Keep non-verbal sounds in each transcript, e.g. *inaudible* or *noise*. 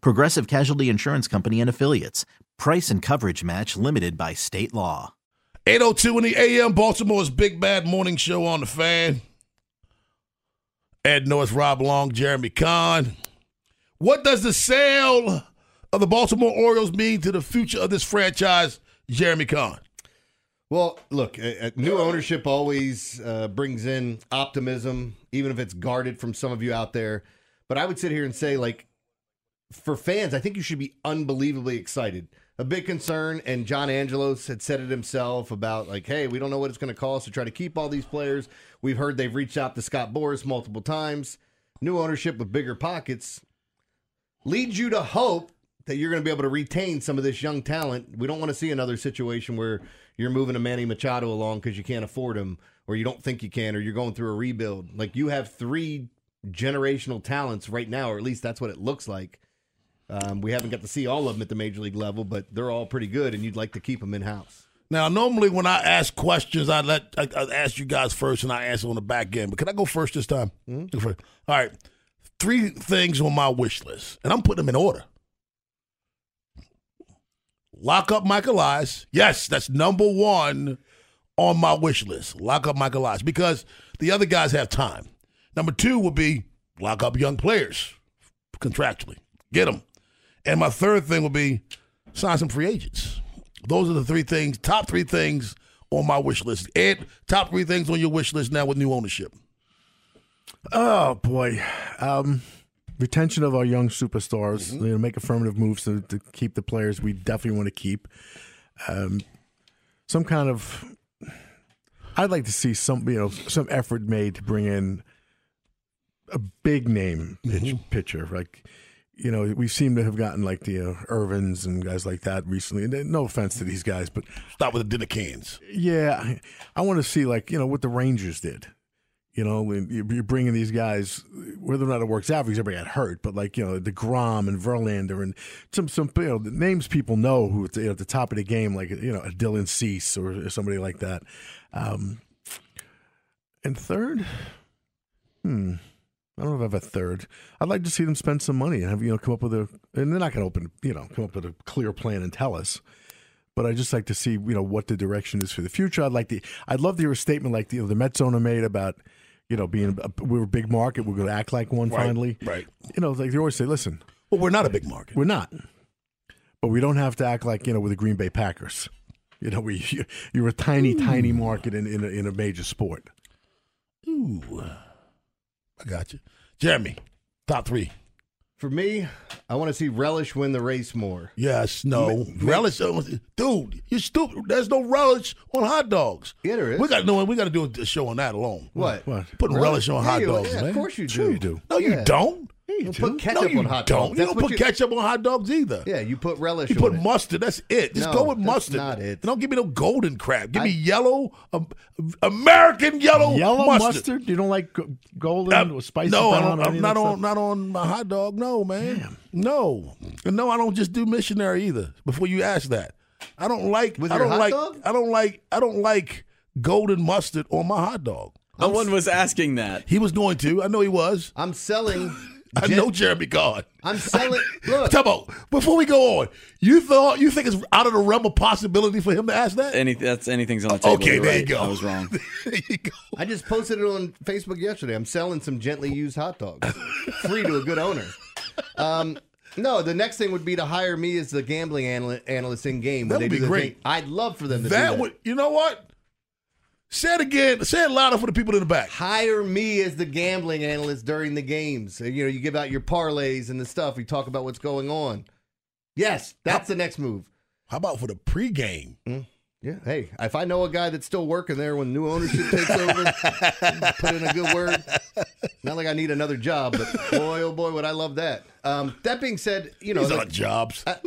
Progressive Casualty Insurance Company and Affiliates. Price and coverage match limited by state law. 802 in the AM, Baltimore's Big Bad Morning Show on the fan. Ed North, Rob Long, Jeremy Kahn. What does the sale of the Baltimore Orioles mean to the future of this franchise, Jeremy Kahn? Well, look, uh, new ownership always uh, brings in optimism, even if it's guarded from some of you out there. But I would sit here and say, like, for fans, I think you should be unbelievably excited. A big concern, and John Angelos had said it himself about, like, hey, we don't know what it's going to cost to try to keep all these players. We've heard they've reached out to Scott Boras multiple times. New ownership with bigger pockets leads you to hope that you're going to be able to retain some of this young talent. We don't want to see another situation where you're moving a Manny Machado along because you can't afford him, or you don't think you can, or you're going through a rebuild. Like you have three generational talents right now, or at least that's what it looks like. Um, we haven't got to see all of them at the major league level, but they're all pretty good, and you'd like to keep them in house. Now, normally when I ask questions, I let I, I ask you guys first, and I answer on the back end. But can I go first this time? Mm-hmm. All right, three things on my wish list, and I'm putting them in order. Lock up Michael Elias. Yes, that's number one on my wish list. Lock up Michael Elias because the other guys have time. Number two would be lock up young players contractually. Get them. And my third thing would be sign some free agents. Those are the three things, top three things on my wish list. Ed, top three things on your wish list now with new ownership. Oh boy, um, retention of our young superstars. Mm-hmm. You know, make affirmative moves to, to, keep the players we definitely want to keep. Um, some kind of, I'd like to see some you know some effort made to bring in a big name pitch, mm-hmm. pitcher like you know, we seem to have gotten like the uh, Irvins and guys like that recently. And no offense to these guys, but stop with the dinner cans. Yeah, I, I want to see like you know what the Rangers did. You know, you're bringing these guys, whether or not it works out because everybody got hurt, but like you know, the deGrom and Verlander and some some you know names people know who you know, at the top of the game, like you know, a Dylan Cease or, or somebody like that. Um, and third, hmm. I don't know if I have a third. I'd like to see them spend some money and have you know come up with a. And they're not going to open, you know, come up with a clear plan and tell us. But I just like to see you know what the direction is for the future. I'd like the. I'd love to hear a statement like the, you know, the Mets owner made about you know being a, we're a big market. We're going to act like one right, finally. Right. You know, like they always say, listen. Well, we're not a big market. We're not. But we don't have to act like you know with the Green Bay Packers. You know, we *laughs* you're a tiny, Ooh. tiny market in in a, in a major sport. Ooh. I got you. Jeremy, top three. For me, I want to see Relish win the race more. Yes, no. relish, uh, dude, you're stupid. There's no relish on hot dogs. Yeah, there is. We got no. We got to do a show on that alone. What? what? Putting relish, relish on yeah, hot dogs, yeah, man. Of course you do. Sure you do. No, you yeah. don't. You do. put ketchup no, you on hot don't. dogs. You don't put you... ketchup on hot dogs either. Yeah, you put relish. You put it. mustard. That's it. Just no, go with mustard. Not it. Don't give me no golden crap. Give I... me yellow, um, American yellow, yellow mustard. mustard. You don't like golden uh, or spicy no, brown? No, I'm not on not on my hot dog. No, man. Damn. No, no, I don't just do missionary either. Before you ask that, I don't like. With I don't like. Dog? I don't like. I don't like golden mustard on my hot dog. No one was asking that. He was going to. I know he was. I'm selling. I know Jeremy God. I'm selling. *laughs* Look, Talk about before we go on. You thought you think it's out of the realm of possibility for him to ask that? Any that's anything's on the table. Okay, You're there right. you go. I was wrong. *laughs* there you go. I just posted it on Facebook yesterday. I'm selling some gently used hot dogs, *laughs* free to a good owner. Um, No, the next thing would be to hire me as the gambling anal- analyst in game. That would be great. thing. I'd love for them to do That that. would, you know what? Say it again. Say it louder for the people in the back. hire me as the gambling analyst during the games. You know, you give out your parlays and the stuff. We talk about what's going on. Yes, that's the next move. How about for the pregame? Yeah. Hey, if I know a guy that's still working there when new ownership takes over, *laughs* put in a good word. Not like I need another job, but boy, oh boy, would I love that. Um, that being said, you know, He's like, on jobs. *laughs*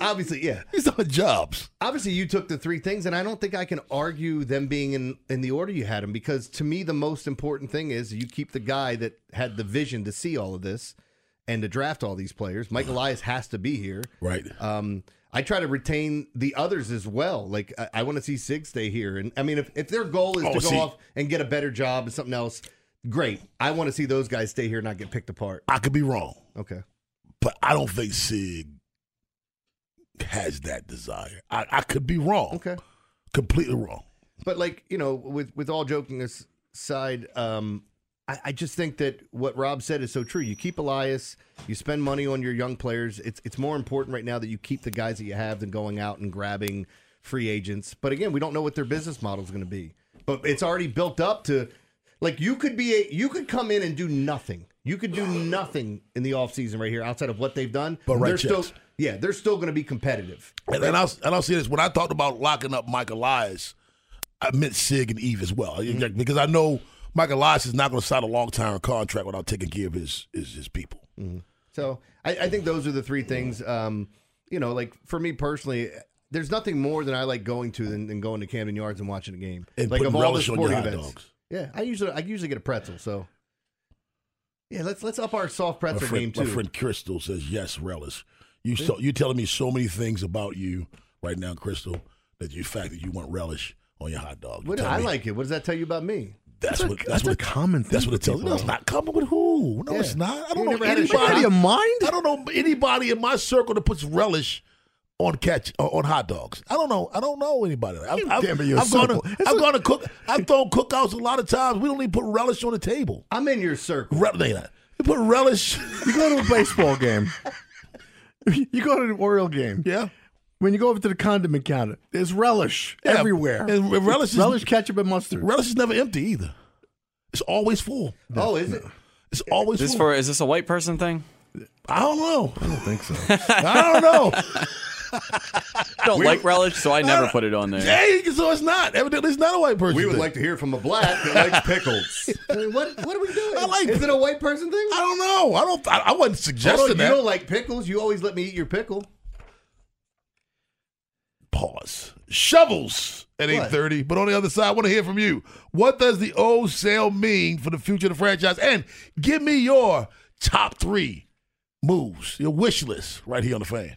obviously, yeah, He's on jobs. obviously you took the three things, and I don't think I can argue them being in in the order you had them because to me the most important thing is you keep the guy that had the vision to see all of this and to draft all these players. Mike Elias has to be here. Right. Um, I try to retain the others as well. Like I, I want to see Sig stay here, and I mean, if, if their goal is Oh, to go off and get a better job and something else, great. I want to see those guys stay here, and not get picked apart. I could be wrong, Okay. but I don't think Sig has that desire. I, I could be wrong. Okay. Completely wrong. But like you know, with with all joking aside, um, I, I just think that what Rob said is so true. You keep Elias, you spend money on your young players. It's it's more important right now that you keep the guys that you have than going out and grabbing free agents. But again, we don't know what their business model is going to be. But it's already built up to like you could be a you could come in and do nothing. You could do nothing in the offseason right here outside of what they've done. But write they're still yeah, they're still going to be competitive. And, and I'll and I'll say this: when I talked about locking up Mike Elias, I meant Sig and Eve as well, Mm-hmm. because I know Mike Elias is not going to sign a long term contract without taking care of his his, his people. So I, I think those are the three things. Um, you know, like for me personally, there's nothing more than I like going to than, than going to Camden Yards and watching a game. And like of all the relish on your sporting events. dogs. Yeah, I usually I usually get a pretzel. So yeah, let's let's up our soft My pretzel game friend, my friend Crystal says yes, relish. You so, you telling me so many things about you right now, Crystal, that you fact that you want relish on your hot dog. You What, I me like it. What does that tell you about me? That's what that's, That's a what common thing That's what it with tells. No, it's not common with who. No, Yeah. it's not. I don't know never had a anybody. shot? Out of your mind? I don't know anybody in my circle that puts relish on catch uh, on hot dogs. I don't know. I don't know anybody. I've, I've, Damn it, you're I've gone to, I've a- gone to cook. I've thrown cookouts a lot of times. We don't even put relish on the table. I'm in your circle. Re- they not. You put relish. You go to a baseball game. *laughs* You go to an Oriole game. yeah. When you go over to the condiment counter, there's relish Yeah, everywhere. and relish is- relish, ketchup, and mustard. Relish is never empty either. It's always full. Oh, is it? It's always This full. for is this a white person thing? I don't know. I don't think so. *laughs* I don't know. Don't like relish, so I never uh, put it on there. Hey, so it's not. Evidently, it's not a white person. We would thing. like to hear from a black that likes pickles. *laughs* I what what are we doing? I like- Is it a white person thing? I don't know. I don't. I, I wasn't Hold on, suggesting you that. don't like pickles. You always let me eat your pickle. Pause. Shovels at eight thirty. But on the other side, I want to hear from you. What does the old sale mean for the future of the franchise? And give me your top three moves, your wish list, right here on the fan.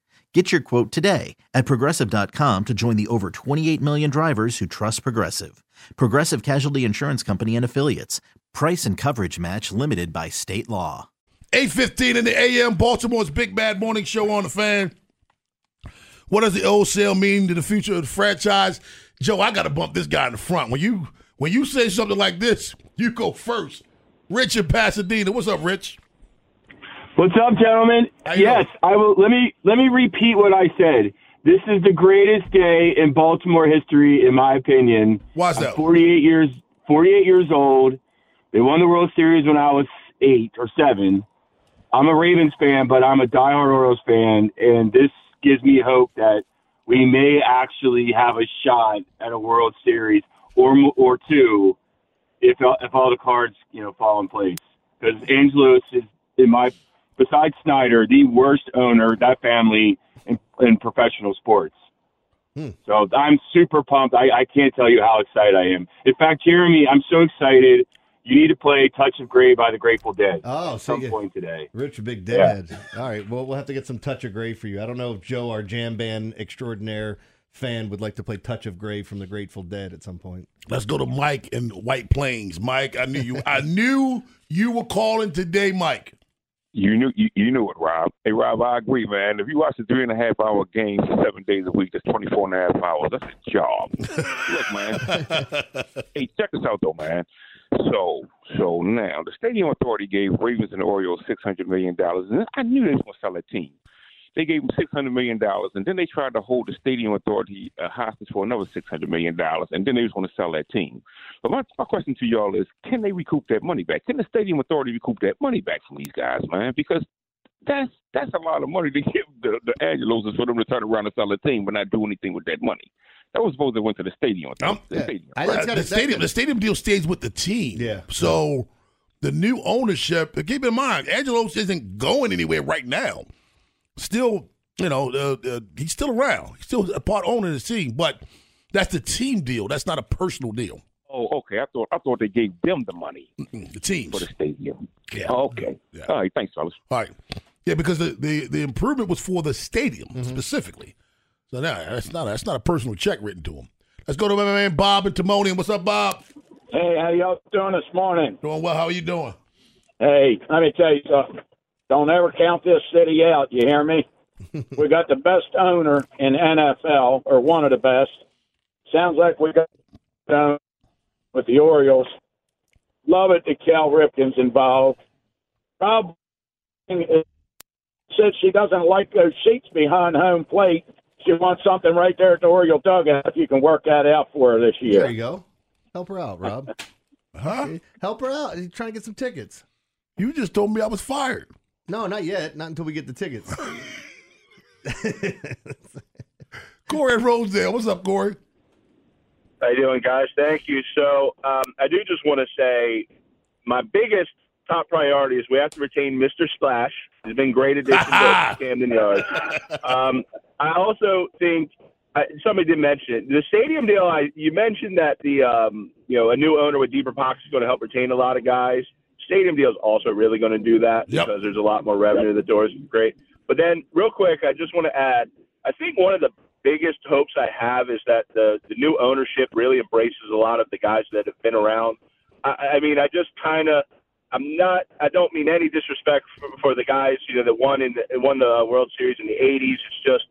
Get your quote today at progressive.com to join the over 28 million drivers who trust Progressive. Progressive Casualty Insurance Company and Affiliates. Price and coverage match limited by state law. 8.15 in the AM, Baltimore's Big Bad Morning Show on the fan. What does the old sale mean to the future of the franchise? Joe, I got to bump this guy in the front. When you when you say something like this, you go first. Rich in Pasadena. What's up, Rich? What's up, gentlemen? Yes, I will. Let me let me repeat what I said. This is the greatest day in Baltimore history, in my opinion. Why's I'm that? 48 years 48 years old. They won the World Series when I was eight or seven. I'm a Ravens fan, but I'm a diehard Orioles fan, and this gives me hope that we may actually have a shot at a World Series or or two if if all the cards you know fall in place. Because Angelos is in my besides Snyder the worst owner that family in, in professional sports. Hmm. So I'm super pumped. I, I can't tell you how excited I am. In fact, Jeremy, I'm so excited. You need to play "Touch of Grey" by the Grateful Dead Oh, at so some you, point today. Rich, a big deadhead. All right. Well, we'll have to get some Touch of Grey for you. I don't know if Joe, our jam band extraordinaire fan, would like to play Touch of Grey from the Grateful Dead at some point. Let's go to Mike in White Plains. Mike, I knew you. I knew you were calling today, Mike. You knew you, you knew it, Rob. Hey, Rob, I agree, man. If you watch a three and a half hour game for seven days a week, that's 24 and a half hours. That's a job. *laughs* Look, man. hey, check this out, though, man. So, so now the stadium authority gave Ravens and Orioles six hundred million dollars, and I knew they was going to sell that team. They gave them six hundred million dollars, and then they tried to hold the stadium authority uh, hostage for another six hundred million dollars, and then they was going to sell that team. But my, my question to y'all is, can they recoup that money back? Can the stadium authority recoup that money back from these guys, man? Because that's that's a lot of money to give the the Angelos for them to turn around and sell a team, but not do anything with that money. That was supposed to went to the stadium. Um, the yeah. stadium. I- Right, That's gotta- the stadium, gotta- the stadium deal stays with the team. Yeah. So the new ownership. Keep in mind, Angelos isn't going anywhere right now. Still, you know, uh, uh, he's still around. He's still a part owner of the team, but that's the team deal. That's not a personal deal. Oh, okay. I thought I thought they gave them the money The teams. for the stadium. Yeah. Oh, okay. Yeah. All right. Thanks, fellas. All right. Yeah, because the, the, the improvement was for the stadium Mm-hmm. specifically. So now that's not that's not a personal check written to him. Let's go to my man Bob and Timonium. What's up, Bob? Hey, how y'all doing this morning? Doing well. How are you doing? Hey, let me tell you something. Don't ever count this city out. You hear me? *laughs* we got the best owner in NFL, or one of the best. Sounds like we got uh, with the Orioles. Love it that Cal Ripken's involved. Rob said she doesn't like those seats behind home plate. She wants something right there at the Oriole dugout. If you can work that out for her this year. There you go. Help her out, Rob. *laughs* Huh? Help her out. He's trying to get some tickets. You just told me I was fired. No, not yet. Not until we get the tickets. *laughs* Corey at Rosedale. What's up, Corey? How you doing, guys? Thank you. So um, I do just want to say my biggest top priority is we have to retain Mr. Splash. He's been great addition to *laughs* Camden Yards. Um, I also think I, somebody did mention it. The stadium deal. I you mentioned that the um, you know a new owner with deeper pockets is going to help retain a lot of guys. Stadium deal is also really going to do that Yep. because there's a lot more revenue. The doors is great. But then, real quick, I just want to add. I think one of the biggest hopes I have is that the the new ownership really embraces a lot of the guys that have been around. I, I mean, I just kind of. I'm not. I don't mean any disrespect for, for the guys, you know, that won in the, won the World Series in the '80s. It's just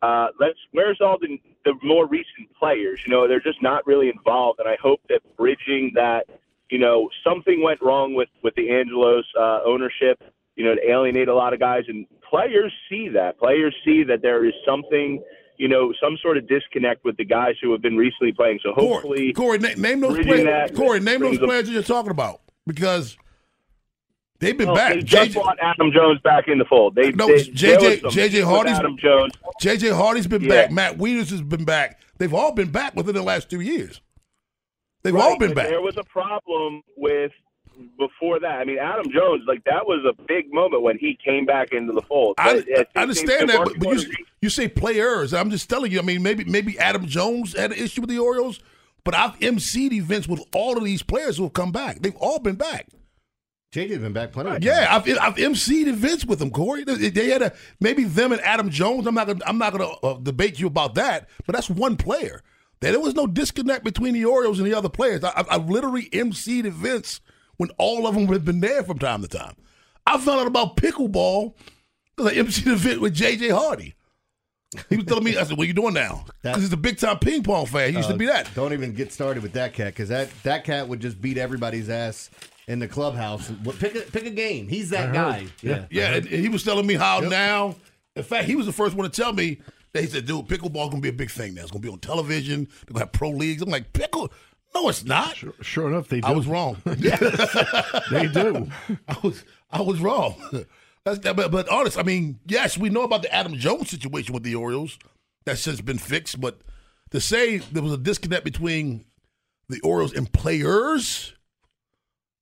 uh, let's. Where's all the the more recent players? You know, they're just not really involved, and I hope that bridging that. You know, something went wrong with with the Angelos uh, ownership. You know, to alienate a lot of guys, and players see that. Players see that there is something. You know, some sort of disconnect with the guys who have been recently playing. So hopefully, Corey, na- name those players. that Corey, name those players you're talking about because they've been Well, back. They just JJ, brought Adam Jones back in the fold. They No, they, JJ JJ Hardy's Adam Jones. JJ Hardy's been Yeah. back. Matt Wieters has been back. They've all been back within the last two years. They've Right, all been but back. There was a problem with before that. I mean, Adam Jones, like that was a big moment when he came back into the fold. I, But I understand that, but, but you, you say players. I'm just telling you. I mean, maybe maybe Adam Jones had an issue with the Orioles, but I've emceed events with all of these players who have come back. They've all been back. JJ's been back plenty of times. Yeah, I've I've emceed events with them, Corey. They, they had a maybe them and Adam Jones. I'm not gonna I'm not gonna uh, debate you about that, but that's one player. There, there was no disconnect between the Orioles and the other players. I, I've, I've literally emceed events when all of them have been there from time to time. I found out about pickleball because I emceed an event with JJ Hardy. He was telling me, I said, "What are you doing now?" *laughs* Because he's a big time ping pong fan. He used to Uh, be that. Don't even get started with that cat because that that cat would just beat everybody's ass in the clubhouse. Pick a pick a game. He's that guy. Yeah. Yeah, and, and he was telling me how now. In fact, he was the first one to tell me he said, "Dude, pickleball gonna be a big thing now. It's gonna be on television. They're gonna have pro leagues." I'm like, "Pickle? No, it's not." Sure, sure enough, they do. I was wrong. *laughs* They do. *laughs* I was I was wrong. *laughs* That's but, but honest. I mean, yes, we know about the Adam Jones situation with the Orioles. That's since been fixed. But to say there was a disconnect between the Orioles and players,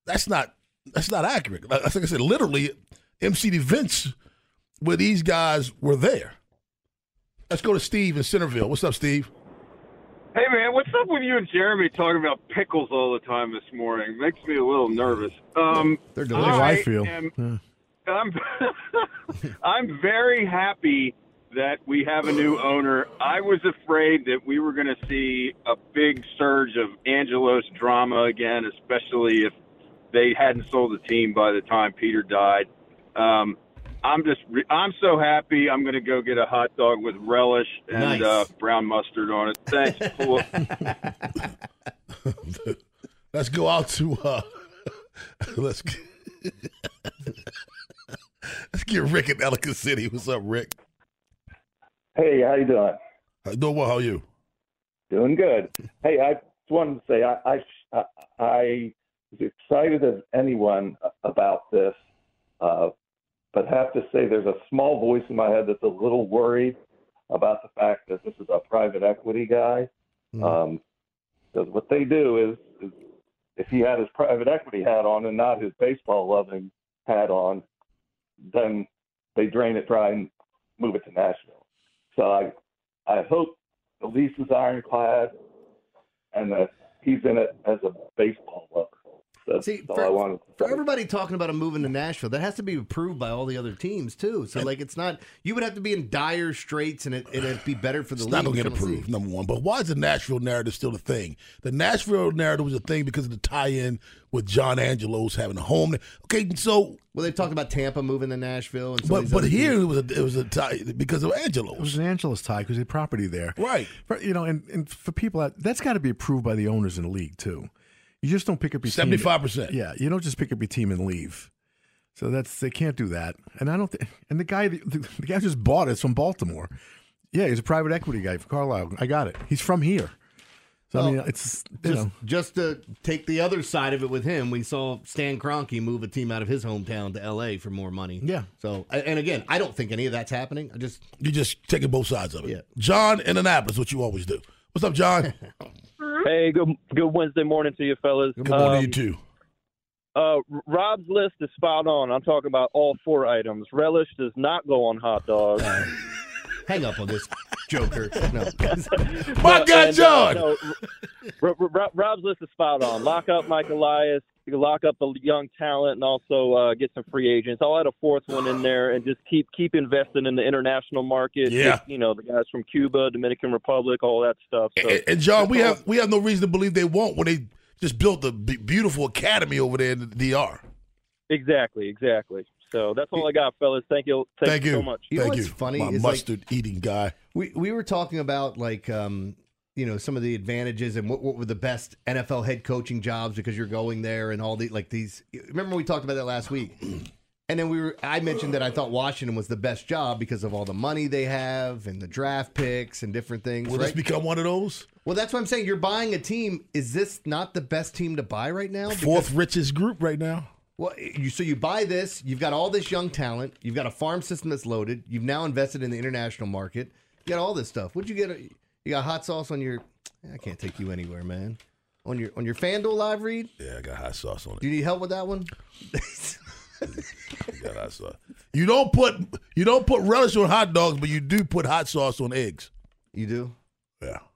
that's not that's not accurate. Like, like I said, literally, MC events where these guys were there. Let's go to Steve in Centerville. What's up, Steve? Hey man, what's up with you and Jeremy talking about pickles all the time this morning? Makes me a little nervous. Um, They're delicious. How I feel. Am, I'm *laughs* I'm very happy that we have a new owner. I was afraid that we were going to see a big surge of Angelos drama again, especially if they hadn't sold the team by the time Peter died. Um, I'm just re- I'm so happy. I'm going to go get a hot dog with relish and Nice. uh, brown mustard on it. Thanks. *laughs* Cool. *laughs* Let's go out to uh *laughs* let's let's get Rick in Ellicott City. What's up, Rick? Hey, how you doing? Uh, Doing well. How are you? Doing good. Hey, I just wanted to say I I, I was excited as anyone about this, uh, but have to say there's a small voice in my head that's a little worried about the fact that this is a private equity guy. Um, because what they do is, is if he had his private equity hat on and not his baseball loving hat on, then they drain it dry and move it to Nashville. So I I hope the lease is ironclad and that he's in it as a baseball lover. That's See, all for, I wanted for everybody talking about him moving to Nashville, that has to be approved by all the other teams too. So like, it's not you would have to be in dire straits, and it, it'd be better for the It's league. not gonna get I don't see. approved, number one. But why is the Nashville narrative still a thing? The Nashville narrative was a thing because of the tie-in with John Angelos having a home. Okay, so Well, they've talked about Tampa moving to Nashville, and but but here teams. it was a it was a tie because of Angelos. It Angelos. was an Angelos tie because they property there. Right. For, you know, and, and for people, out, that's got to be approved by the owners in the league, too. You just don't pick up your team- 75%. Yeah, you don't just pick up your team and leave. So that's they can't do that. And I don't. Th- and the guy, the, the guy just bought it from Baltimore. Yeah, he's a private equity guy for Carlyle. I got it. He's from here. So I mean, it's Just, know. just to take the other side of it with him, we saw Stan Kroenke move a team out of his hometown to L.A. for more money. Yeah. So, and again, I don't think any of that's happening. I just You just taking both sides of it. Yeah. John in Annapolis, what you always do. What's up, John? *laughs* Hey, good good Wednesday morning to you, fellas. Good morning to Um, you too. Uh, Rob's list is spot on. I'm talking about all four items. Relish does not go on hot dogs. hang up on this *laughs* joker. *laughs* No. My God, and, John! Uh, no, R- R- R- Rob's list is spot on. Lock up Mike Elias. You can lock up the young talent and also uh, get some free agents. I'll add a fourth one in there and just keep keep investing in the international market. Yeah. Get, you know the guys from Cuba, Dominican Republic, all that stuff. So, And, and John, we have we have no reason to believe they won't when they just built a beautiful academy over there in the DR. exactly, exactly. So that's all I got, fellas. Thank you. Thank, Thank you you. so much. You know Thank what's you. funny My is, like- mustard eating guy. We we were talking about like um you know some of the advantages and what, what were the best NFL head coaching jobs because you're going there and all the like these. Remember we talked about that last week, *clears throat* and then we were I mentioned that I thought Washington was the best job because of all the money they have and the draft picks and different things. Will right? this become one of those? well, that's what I'm saying. You're buying a team. Is this not the best team to buy right now? Fourth richest group right now. Well, you so you buy this, you've got all this young talent, you've got a farm system that's loaded, you've now invested in the international market, you got all this stuff. What'd you get? Uh, you got hot sauce on your? I can't take you anywhere, man. On your on your FanDuel live read. Yeah, I got hot sauce on it. Do you need help with that one? *laughs* I got hot sauce. You don't put you don't put relish on hot dogs, but you do put hot sauce on eggs. You do. Yeah. Yeah, you do that.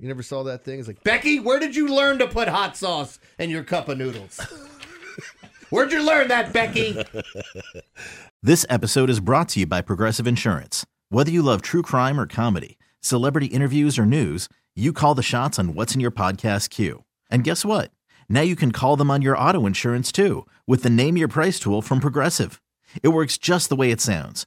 You never saw that thing? It's like Becky, where did you learn to put hot sauce in your cup of noodles? *laughs* Where'd you learn that, Becky? *laughs* This episode is brought to you by Progressive Insurance. Whether you love true crime or comedy, celebrity interviews or news, you call the shots on what's in your podcast queue. And guess what? Now you can call them on your auto insurance too with the Name Your Price tool from Progressive. It works just the way it sounds.